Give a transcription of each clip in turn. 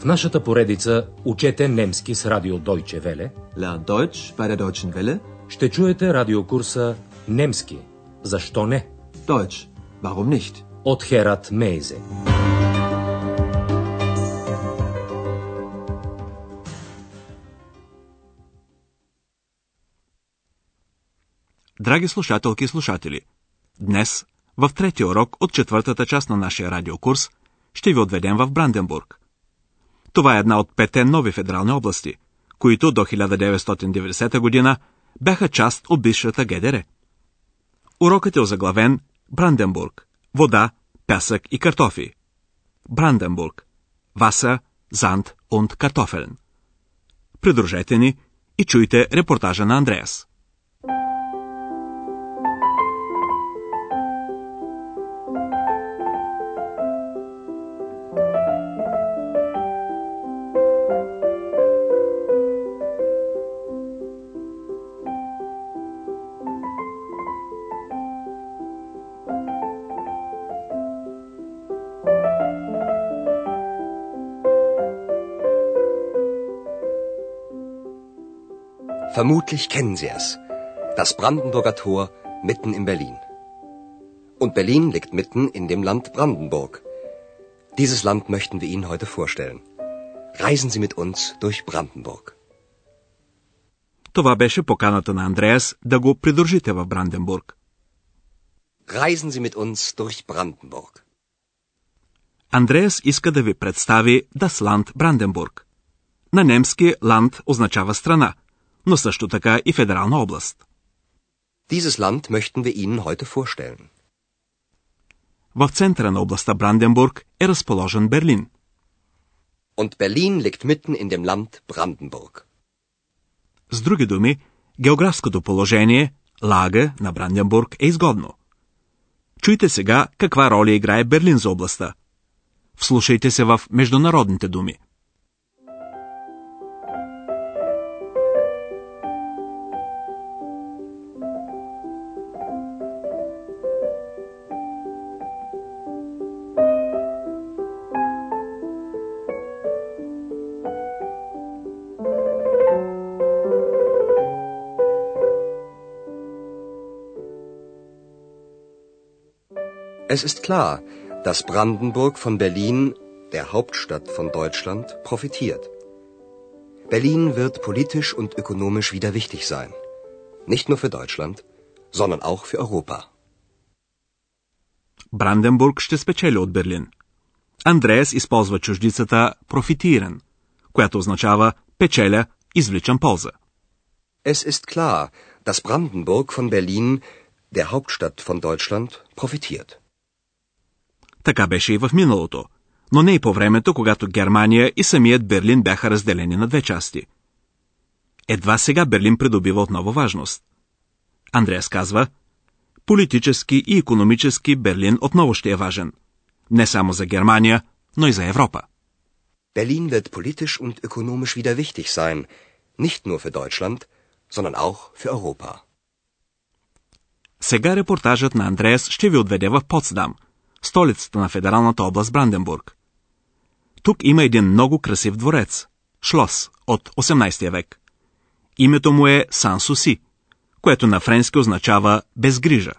В нашата поредица Учете немски с радио Deutsche Welle. Lern Deutsch bei der Deutschen Welle. Ще чуете радиокурса Немски. Защо не? Deutsch. Warum nicht? От Херат Мейзе. Драги слушателки и слушатели, днес, в третия урок от четвъртата част на нашия радиокурс, ще ви отведем в Бранденбург. Това е една от пете нови федерални области, които до 1990 година бяха част от бившата ГДР. Урокът е озаглавен Бранденбург – вода, пясък и картофи. Бранденбург – Васа, Занд und Картофелен. Придружете ни и чуйте репортажа на Андреас. Vermutlich kennen Sie es. Das Brandenburger Tor mitten in Berlin. Und Berlin liegt mitten in dem Land Brandenburg. Dieses Land möchten wir Ihnen heute vorstellen. Reisen Sie mit uns durch Brandenburg. Това беше поканата на Андреас да го придружите в Бранденбург. Reisen Sie mit uns durch Brandenburg. Андреас иска да ви представи Das Land Бранденбург. На немски ланд означава страна, но също така и федерална област. Dieses Land möchten wir Ihnen heute vorstellen. В центъра на областта Бранденбург е разположен Берлин. Und Berlin liegt mitten in dem Land Brandenburg. С други думи, географското положение, лага на Бранденбург е изгодно. Чуйте сега каква роля играе Берлин за областта. Вслушайте се в международните думи. Es ist klar, dass Brandenburg von Berlin, der Hauptstadt von Deutschland, profitiert. Berlin wird politisch und ökonomisch wieder wichtig sein. Nicht nur für Deutschland, sondern auch für Europa. Бранденбург ще спечели от Берлин. Андреас използва чуждицата профитиран, която означава печеля, извличам полза. Es ist klar, dass Brandenburg von Berlin, der Hauptstadt von Deutschland, profitiert. Така беше и в миналото, но не и по времето, когато Германия и самият Берлин бяха разделени на две части. Едва сега Берлин придобива отново важност. Андреас казва, политически и економически Берлин отново ще е важен. Не само за Германия, но и за Европа. Berlin wird politisch und ökonomisch wieder wichtig sein, nicht nur für Deutschland, sondern auch für Europa. Сега репортажът на Андреас ще ви отведе в Потсдам, столицата на федералната област Бранденбург. Тук има един много красив дворец, Шлос от 18 век. Името му е Сан Суси, което на френски означава безгрижа.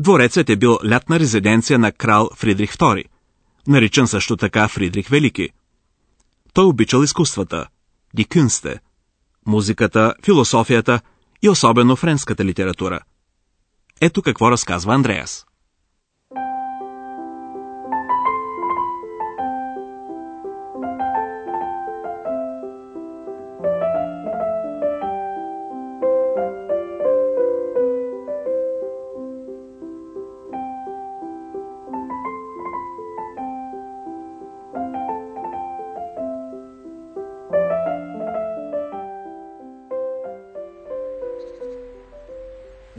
Дворецът е бил лятна резиденция на крал Фридрих II, наричан също така Фридрих Велики. Той обичал изкуствата, ди кюнсте, музиката, философията и особено френската литература. Ето какво разказва Андреас.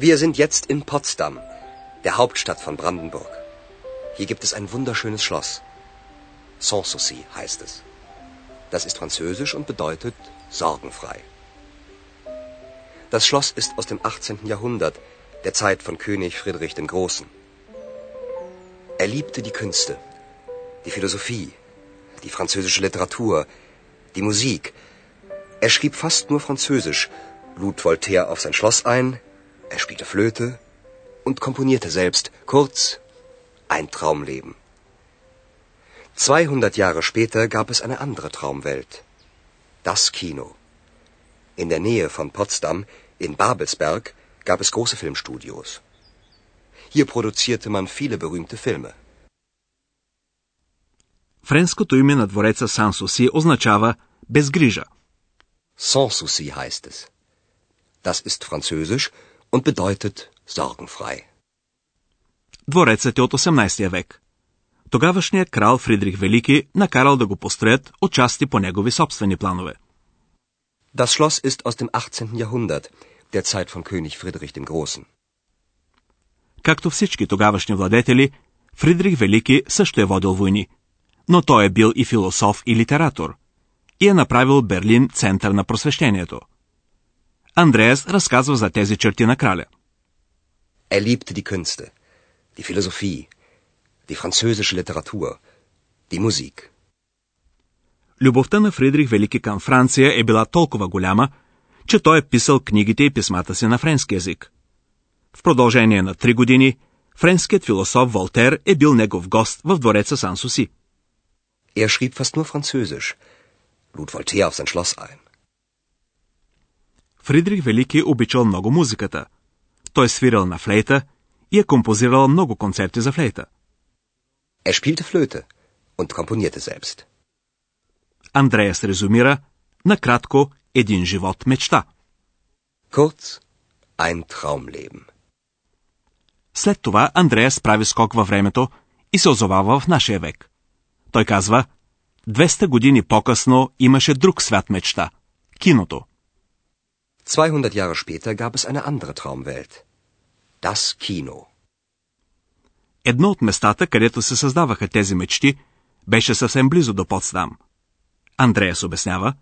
Wir sind jetzt in Potsdam, der Hauptstadt von Brandenburg. Hier gibt es ein wunderschönes Schloss. Sanssouci heißt es. Das ist französisch und bedeutet sorgenfrei. Das Schloss ist aus dem 18. Jahrhundert, der Zeit von König Friedrich dem Großen. Er liebte die Künste, die Philosophie, die französische Literatur, die Musik. Er schrieb fast nur Französisch, lud Voltaire auf sein Schloss ein, er spielte Flöte und komponierte selbst. Kurz, ein Traumleben. 200 Jahre später gab es eine andere Traumwelt. Das Kino. In der Nähe von Potsdam, in Babelsberg, gab es große Filmstudios. Hier produzierte man viele berühmte Filme. Френското име на двореца Сан Суси означава безгрижа. Sans souci heißt es. Das ist französisch und bedeutet sorgenfrei. Дворецът е от 18 век. Тогавашният крал Фридрих Велики накарал да го построят отчасти по негови собствени планове. Das Schloss ist aus dem 18. Jahrhundert, der Zeit von König Friedrich dem Großen. Както всички тогавашни владетели, Фридрих Велики също е водил войни. Но той е бил и философ и литератор. И е направил Берлин център на просвещението. Андреас разказва за тези черти на краля. Er liebte die Künste, die Philosophie, die französische Literatur, die Musik. Любовта на Фридрих Велики към Франция е била толкова голяма, че той е писал книгите и писмата си на френски язик. В продължение на три години френският философ Волтер е бил негов гост в двореца Сан Суси. Er schrieb fast nur Französisch, lud Voltaire auf sein Schloss ein. Фридрих Велики обичал много музиката. Той е свирал на флейта и е композирал много концерти за флейта. Er spielte Flöte und komponierte selbst. Андреас резюмира накратко един живот мечта. Kurz, ein Traumleben. След това Андреас прави скок във времето и се озовава в нашия век. Той казва, 200 години по-късно имаше друг свят мечта – киното. 200 Jahre später gab es eine andere Traumwelt. Das Kino. Едно от местата, където се създаваха тези мечти, беше съвсем близо до Потсдам. Андреас обяснява,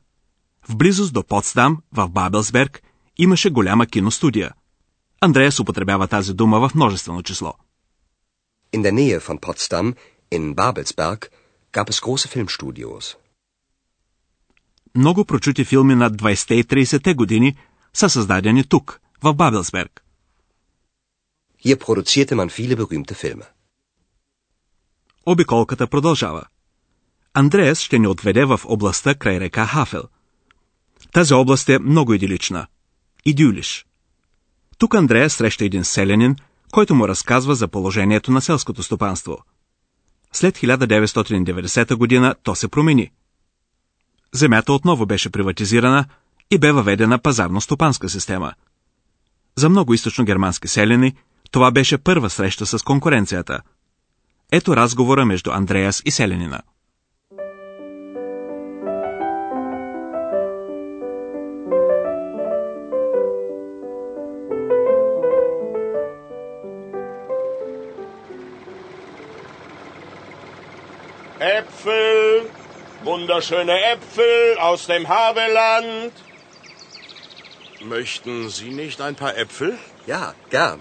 в близост до Потсдам, в Бабелсберг, имаше голяма киностудия. Андреас употребява тази дума в множествено число. In der Nähe von Potsdam, in Babelsberg, gab es große Filmstudios. Много прочути филми на 20-те и 30-те години са създадени тук, в Бабелсберг. Hier produzierte man viele berühmte Filme. Обиколката продължава. Андреас ще ни отведе в областта край река Хафел. Тази област е много идилична. Идюлиш. Тук Андреас среща един селянин, който му разказва за положението на селското стопанство. След 1990 година то се промени. Земята отново беше приватизирана и бе въведена пазарно-стопанска система. За много източно-германски селени това беше първа среща с конкуренцията. Ето разговора между Андреас и селянина. Äpfel, wunderschöne Äpfel aus dem Havelland. Möchten Sie nicht ein paar Äpfel? Ja, gern.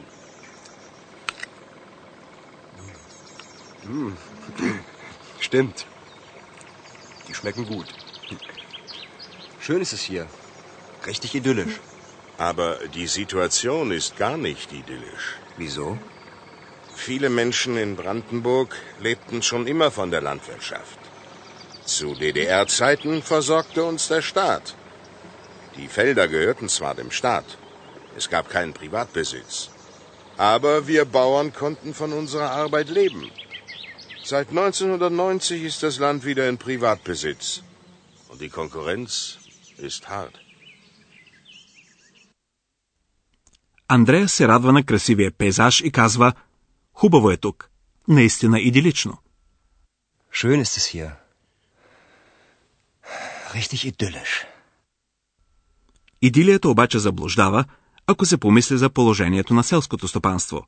Hm. Stimmt. Die schmecken gut. Schön ist es hier. Richtig idyllisch. Aber die Situation ist gar nicht idyllisch. Wieso? Viele Menschen in Brandenburg lebten schon immer von der Landwirtschaft. Zu DDR-Zeiten versorgte uns der Staat. Die Felder gehörten zwar dem Staat, es gab keinen Privatbesitz, aber wir Bauern konnten von unserer Arbeit leben. Seit 1990 ist das Land wieder in Privatbesitz und die Konkurrenz ist hart. Андрея се радва на красивия пейзаж и казва Хубаво е тук. Наистина идилично. Schön ist es hier. Richtig idyllisch. Идилията обаче заблуждава, ако се помисли за положението на селското стопанство,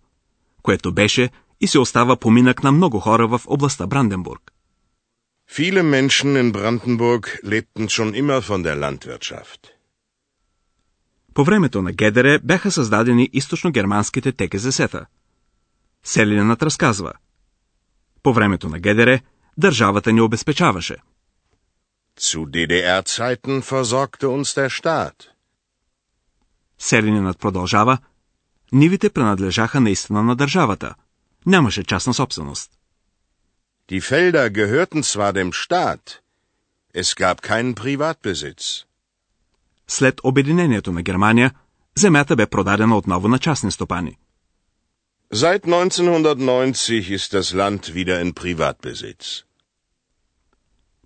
което беше и се остава поминък на много хора в областта Бранденбург. Viele Menschen in Brandenburg lebten schon immer von der Landwirtschaft. По времето на Гедере бяха създадени източно-германските ТКЗС-та. Селянинът разказва. По времето на Гедере държавата ни обезпечаваше – Zu DDR-Zeiten versorgte uns der Staat. Селянинът продължава. Нивите принадлежаха наистина на държавата. Нямаше частна собственост. Die Felder gehörten zwar dem Staat, es gab keinen Privatbesitz. След обединението на Германия, земята бе продадена отново на частни стопани. Seit 1990 ist das Land wieder in Privatbesitz.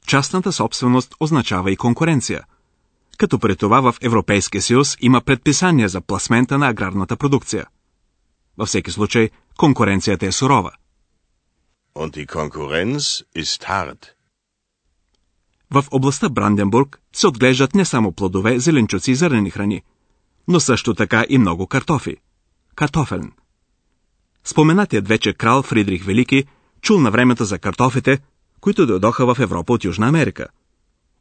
Частната собственост означава и конкуренция. Като при това в Европейския съюз има предписания за пласмента на аграрната продукция. Във всеки случай, конкуренцията е сурова. Und die Konkurrenz ist hart. В областта Бранденбург се отглеждат не само плодове, зеленчуци и зърнени храни, но също така и много картофи. Картофелн. Споменатият вече крал Фридрих Велики чул на времето за картофите, които дойдоха в Европа от Южна Америка.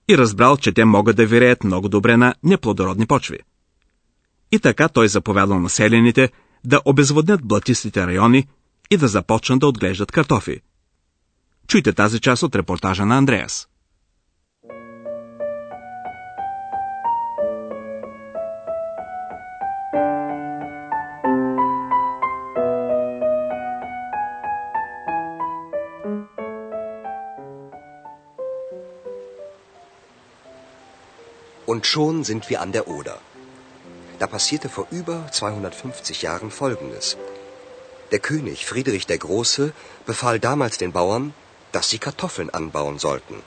И разбрал, че те могат да виреят много добре на неплодородни почви. И така той заповядал населените да обезводнят блатистите райони и да започнат да отглеждат картофи. Чуйте тази част от репортажа на Андреас. Und schon sind wir an der Oder. Da passierte vor über 250 Jahren Folgendes. Der König Friedrich der Große befahl damals den Bauern, dass sie Kartoffeln anbauen sollten.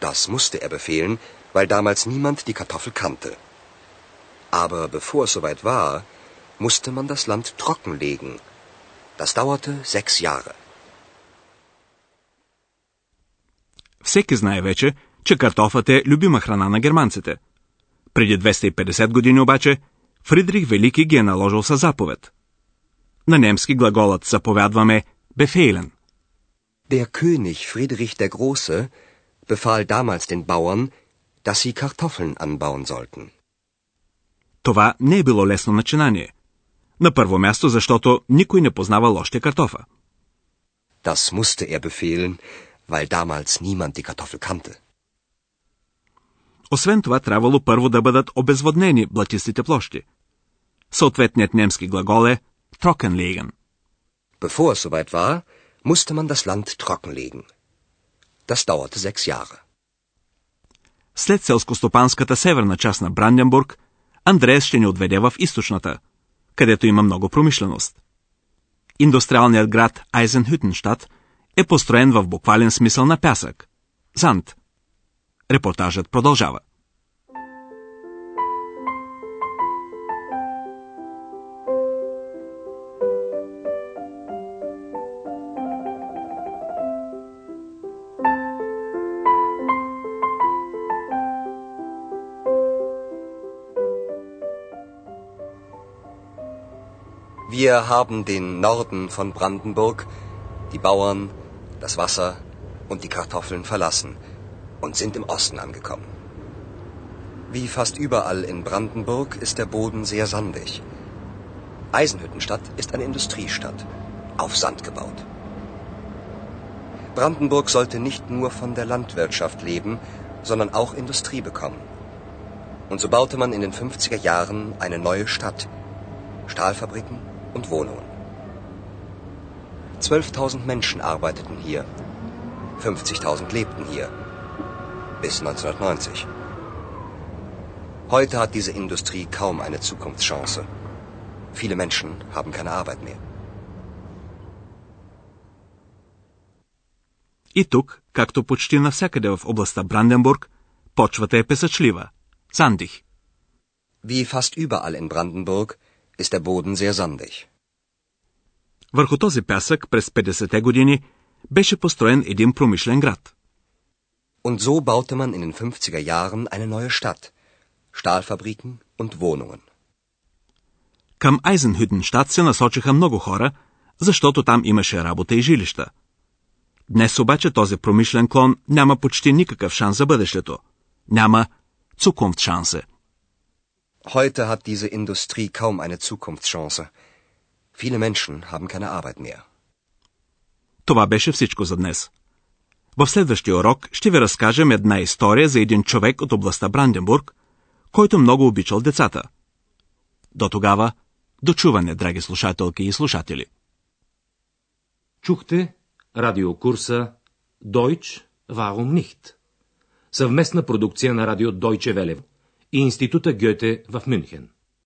Das musste er befehlen, weil damals niemand die Kartoffel kannte. Aber bevor es soweit war, musste man das Land trockenlegen. Das dauerte sechs Jahre. Всеки знае вече, че картофът е любима храна на германците. Преди 250 години обаче Фридрих Велики ги е наложил със заповед. На немски глаголът заповядваме бефейлен. Der König Friedrich der Große befahl damals den Bauern, dass sie Kartoffeln anbauen sollten. Това не е било лесно начинание. На първо място, защото никой не познава още картофа. Das musste er befehlen, weil damals niemand die Kartoffel kannte. Освен това, трябвало първо да бъдат обезводнени блатистите площи. Съответният немски глагол е trockenlegen. Bevor es soweit war, musste man das Land trockenlegen. Das dauerte sechs Jahre. След селскостопанската северна част на Бранденбург, Андреас ще ни отведе в източната, където има много промишленост. Индустриалният град Айзенхютенштадт е построен в буквален смисъл на пясък. Занд. Репортажът продължава. Wir haben den Norden von Brandenburg, die Bauern, das Wasser und die Kartoffeln verlassen und sind im Osten angekommen. Wie fast überall in Brandenburg ist der Boden sehr sandig. Eisenhüttenstadt ist eine Industriestadt, auf Sand gebaut. Brandenburg sollte nicht nur von der Landwirtschaft leben, sondern auch Industrie bekommen. Und so baute man in den 50er Jahren eine neue Stadt, Stahlfabriken und Wohnungen. 12.000 Menschen arbeiteten hier, 50.000 lebten hier bis 1990. Heute hat diese Industrie kaum eine Zukunftschance. Viele Menschen haben keine Arbeit mehr. И тук, както почти навсякъде в областта Бранденбург, почвата е песъчлива. Сандих. Wie fast überall in Brandenburg ist der Boden sehr sandig. Върху този пясък през 50-те години беше построен един промишлен град. Und so baute man in den 50er Jahren eine neue Stadt, Stahlfabriken und Wohnungen. Към Айзенхютенштадт се насочиха много хора, защото там имаше работа и жилища. Днес обаче този промишлен клон няма почти никакъв шанс за бъдещето. Няма Zukunftschance. Heute hat diese Industrie kaum eine Zukunftschance. Viele Menschen haben keine Arbeit mehr. Това беше всичко за днес. В следващия урок ще ви разкажем една история за един човек от областта Бранденбург, който много обичал децата. До тогава, дочуване, драги слушателки и слушатели. Чухте радиокурса Deutsch, warum nicht? Съвместна продукция на радио Deutsche Welle и Института Гьоте в Мюнхен.